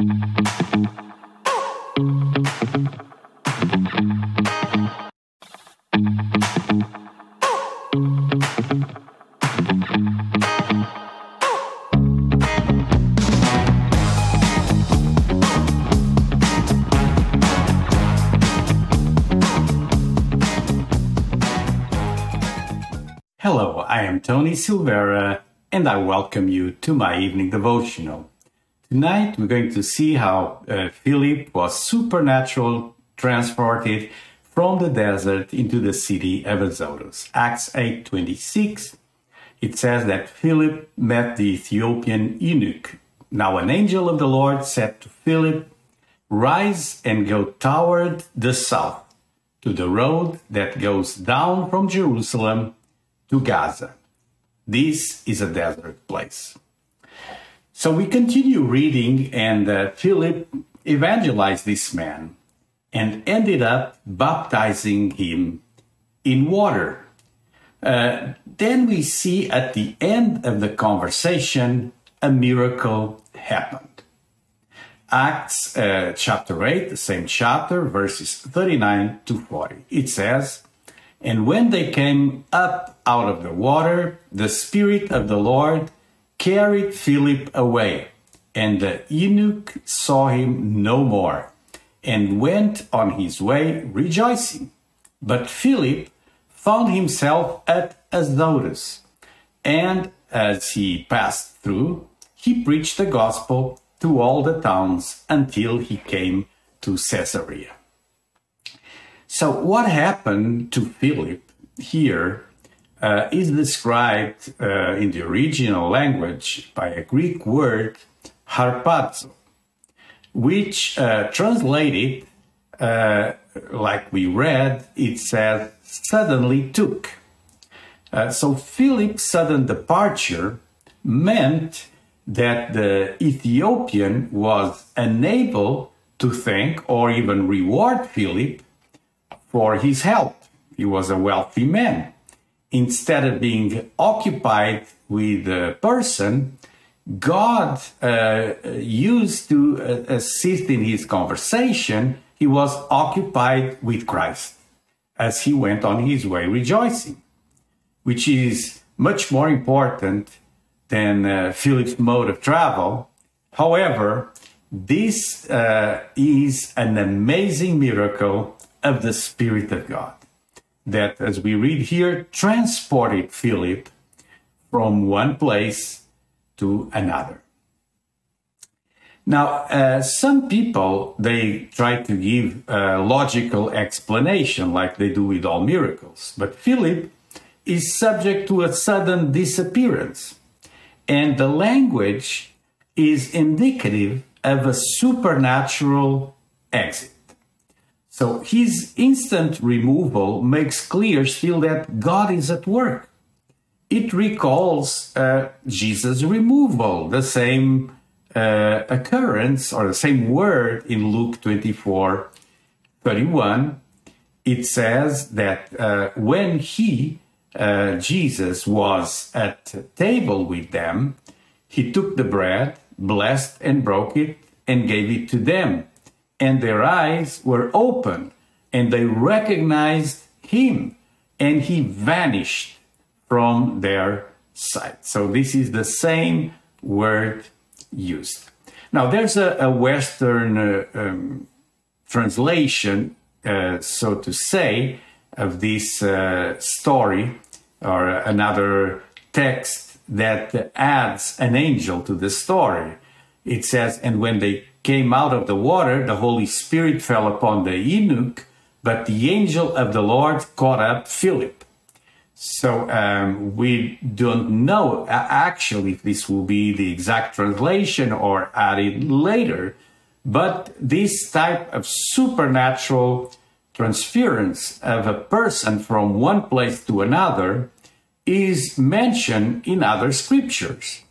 Hello, I am Tony Silvera, and I welcome you to my evening devotional. Tonight, we're going to see how uh, Philip was supernatural transported from the desert into the city of Azotus. Acts 8:26. It says that Philip met the Ethiopian eunuch. Now an angel of the Lord said to Philip, "Rise and go toward the south to the road that goes down from Jerusalem to Gaza. This is a desert place. So we continue reading, and uh, Philip evangelized this man and ended up baptizing him in water. Uh, then we see at the end of the conversation a miracle happened. Acts uh, chapter 8, the same chapter, verses 39 to 40. It says, and when they came up out of the water, the Spirit of the Lord carried Philip away, and the eunuch saw him no more, and went on his way rejoicing. But Philip found himself at Azotus, and as he passed through, he preached the gospel to all the towns until he came to Caesarea. So, what happened to Philip here uh, is described uh, in the original language by a Greek word, harpazo, which uh, translated, uh, like we read, it says, suddenly took. Uh, so, Philip's sudden departure meant that the Ethiopian was unable to thank or even reward Philip for his help. He was a wealthy man. Instead of being occupied with the person, God uh, used to uh, assist in his conversation, he was occupied with Christ as he went on his way rejoicing, which is much more important than uh, Philip's mode of travel. However, this uh, is an amazing miracle of the Spirit of God. That, as we read here, transported Philip from one place to another. Now, uh, some people they try to give a logical explanation, like they do with all miracles. But Philip is subject to a sudden disappearance, and the language is indicative of a supernatural exit. So his instant removal makes clear still that God is at work. It recalls uh, Jesus' removal, the same uh, occurrence or the same word in Luke 24 31. It says that uh, when he, uh, Jesus, was at table with them, he took the bread, blessed and broke it, and gave it to them and their eyes were opened and they recognized him and he vanished from their sight. So this is the same word used. Now there's a, a Western uh, um, translation, uh, so to say, of this uh, story or another text that adds an angel to the story. It says, and when they came out of the water, the Holy Spirit fell upon the eunuch, but the angel of the Lord caught up Philip. So um, we don't know actually if this will be the exact translation or added later, but this type of supernatural transference of a person from one place to another is mentioned in other scriptures.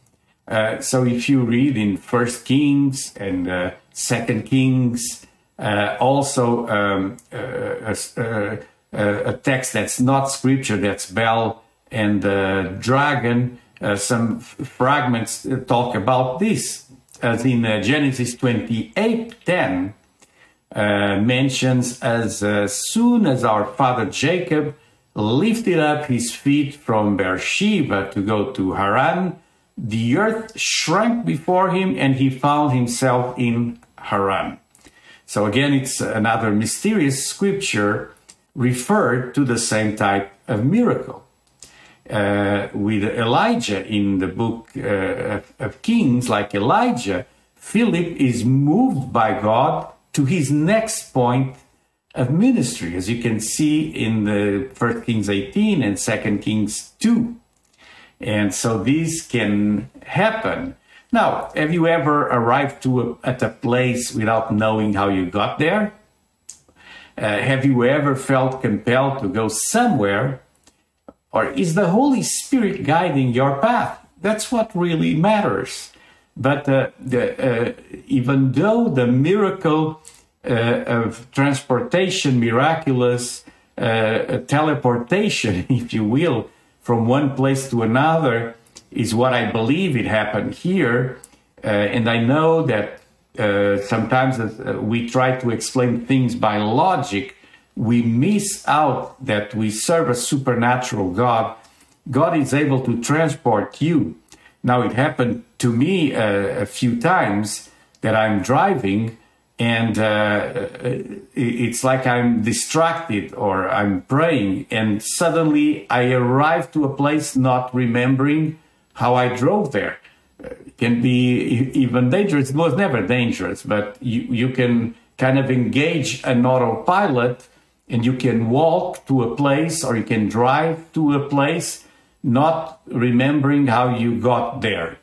Uh, so if you read in First Kings and uh, Second Kings, uh, also um, uh, a, a, text that's not scripture, that's Bel and the dragon. some fragments talk about this. as in uh, Genesis 28 10, uh, mentions as uh, soon as our father Jacob lifted up his feet from Beersheba to go to Haran, the earth shrank before him and he found himself in Haran. So again, it's another mysterious scripture referred to the same type of miracle. Uh, with Elijah in the book uh, of, of Kings, like Elijah, Philip is moved by God to his next point of ministry, as you can see in the First Kings 18 and Second Kings 2. And so these can happen. Now, have you ever arrived to a, at a place without knowing how you got there? Uh, have you ever felt compelled to go somewhere? Or is the Holy Spirit guiding your path? That's what really matters. But uh, the, uh, even though the miracle uh, of transportation, miraculous uh, teleportation, if you will, from one place to another is what I believe it happened here. Uh, and I know that uh, sometimes uh, we try to explain things by logic. We miss out that we serve a supernatural God. God is able to transport you. Now, it happened to me uh, a few times that I'm driving and uh, it's like I'm distracted or I'm praying, and suddenly I arrive to a place not remembering how I drove there. It can be even dangerous. It was never dangerous, but you, you can kind of engage an autopilot and you can walk to a place or you can drive to a place not remembering how you got there.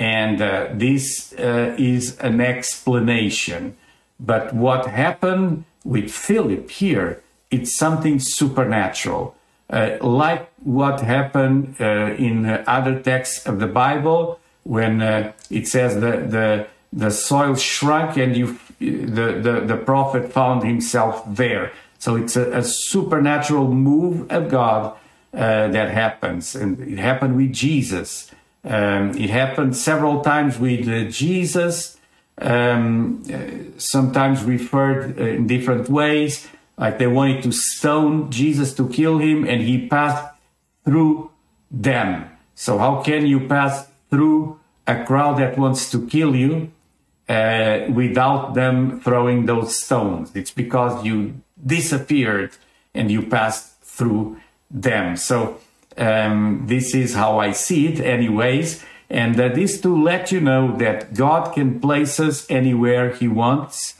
And uh, this uh, is an explanation. But what happened with Philip here, it's something supernatural. Uh, like what happened uh, in other texts of the Bible when uh, it says the, the, the soil shrunk and you, the, the, the prophet found himself there. So it's a, a supernatural move of God uh, that happens. And it happened with Jesus. Um, it happened several times with uh, Jesus, um, uh, sometimes referred uh, in different ways. Like they wanted to stone Jesus to kill him, and he passed through them. So, how can you pass through a crowd that wants to kill you uh, without them throwing those stones? It's because you disappeared and you passed through them. So, um, this is how I see it, anyways. And that is to let you know that God can place us anywhere He wants,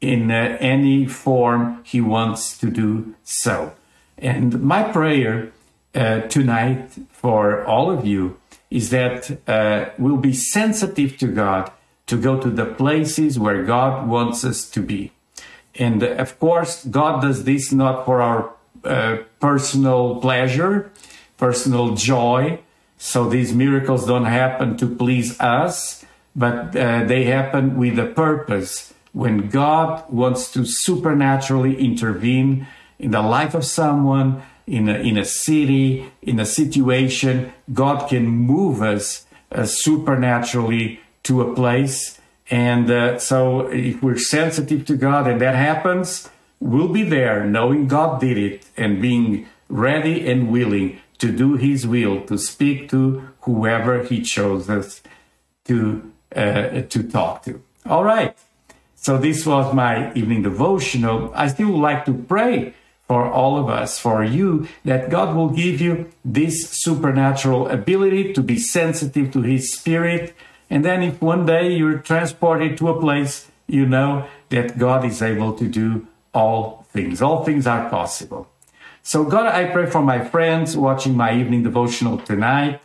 in uh, any form He wants to do so. And my prayer uh, tonight for all of you is that uh, we'll be sensitive to God to go to the places where God wants us to be. And of course, God does this not for our uh, personal pleasure, personal joy. So these miracles don't happen to please us, but uh, they happen with a purpose. When God wants to supernaturally intervene in the life of someone, in a, in a city, in a situation, God can move us uh, supernaturally to a place. And uh, so if we're sensitive to God and that happens, we'll be there knowing God did it and being ready and willing to do His will, to speak to whoever He chose us to, uh, to talk to. All right. So this was my evening devotional. I still would like to pray for all of us, for you, that God will give you this supernatural ability to be sensitive to His Spirit. And then, if one day you're transported to a place, you know that God is able to do all things. All things are possible. So, God, I pray for my friends watching my evening devotional tonight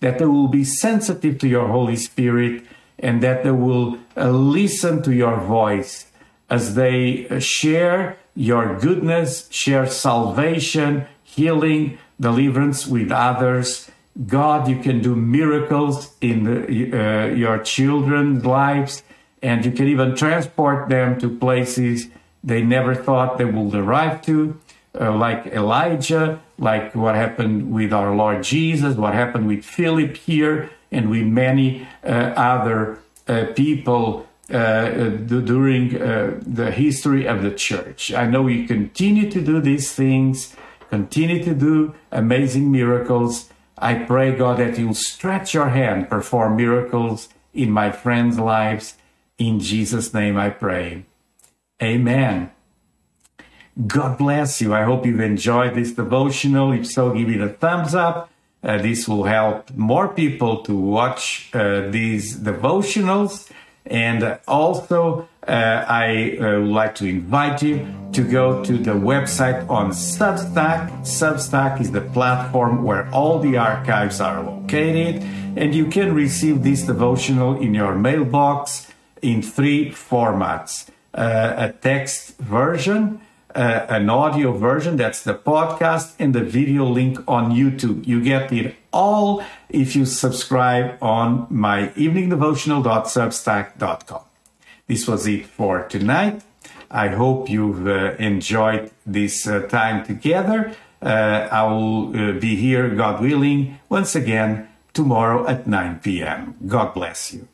that they will be sensitive to your Holy Spirit and that they will uh, listen to your voice as they uh, share your goodness, share salvation, healing, deliverance with others. God, you can do miracles in the, uh, your children's lives, and you can even transport them to places they never thought they would arrive to, uh, like Elijah, like what happened with our Lord Jesus, what happened with Philip here, and with many uh, other uh, people uh, during the history of the church. I know you continue to do these things, continue to do amazing miracles. I pray, God, that you'll stretch your hand, perform miracles in my friends' lives. In Jesus' name I pray. Amen. God bless you. I hope you've enjoyed this devotional. If so, give it a thumbs up. Uh, this will help more people to watch uh, these devotionals. And also, uh, I uh, would like to invite you to go to the website on Substack. Substack is the platform where all the archives are located, and you can receive this devotional in your mailbox in three formats uh, a text version uh, an audio version, that's the podcast, and the video link on YouTube. You get it all if you subscribe on my eveningdevotional.substack.com. This was it for tonight. I hope you've uh, enjoyed this uh, time together. Uh, I will uh, be here, God willing, once again tomorrow at 9 p.m. God bless you. You.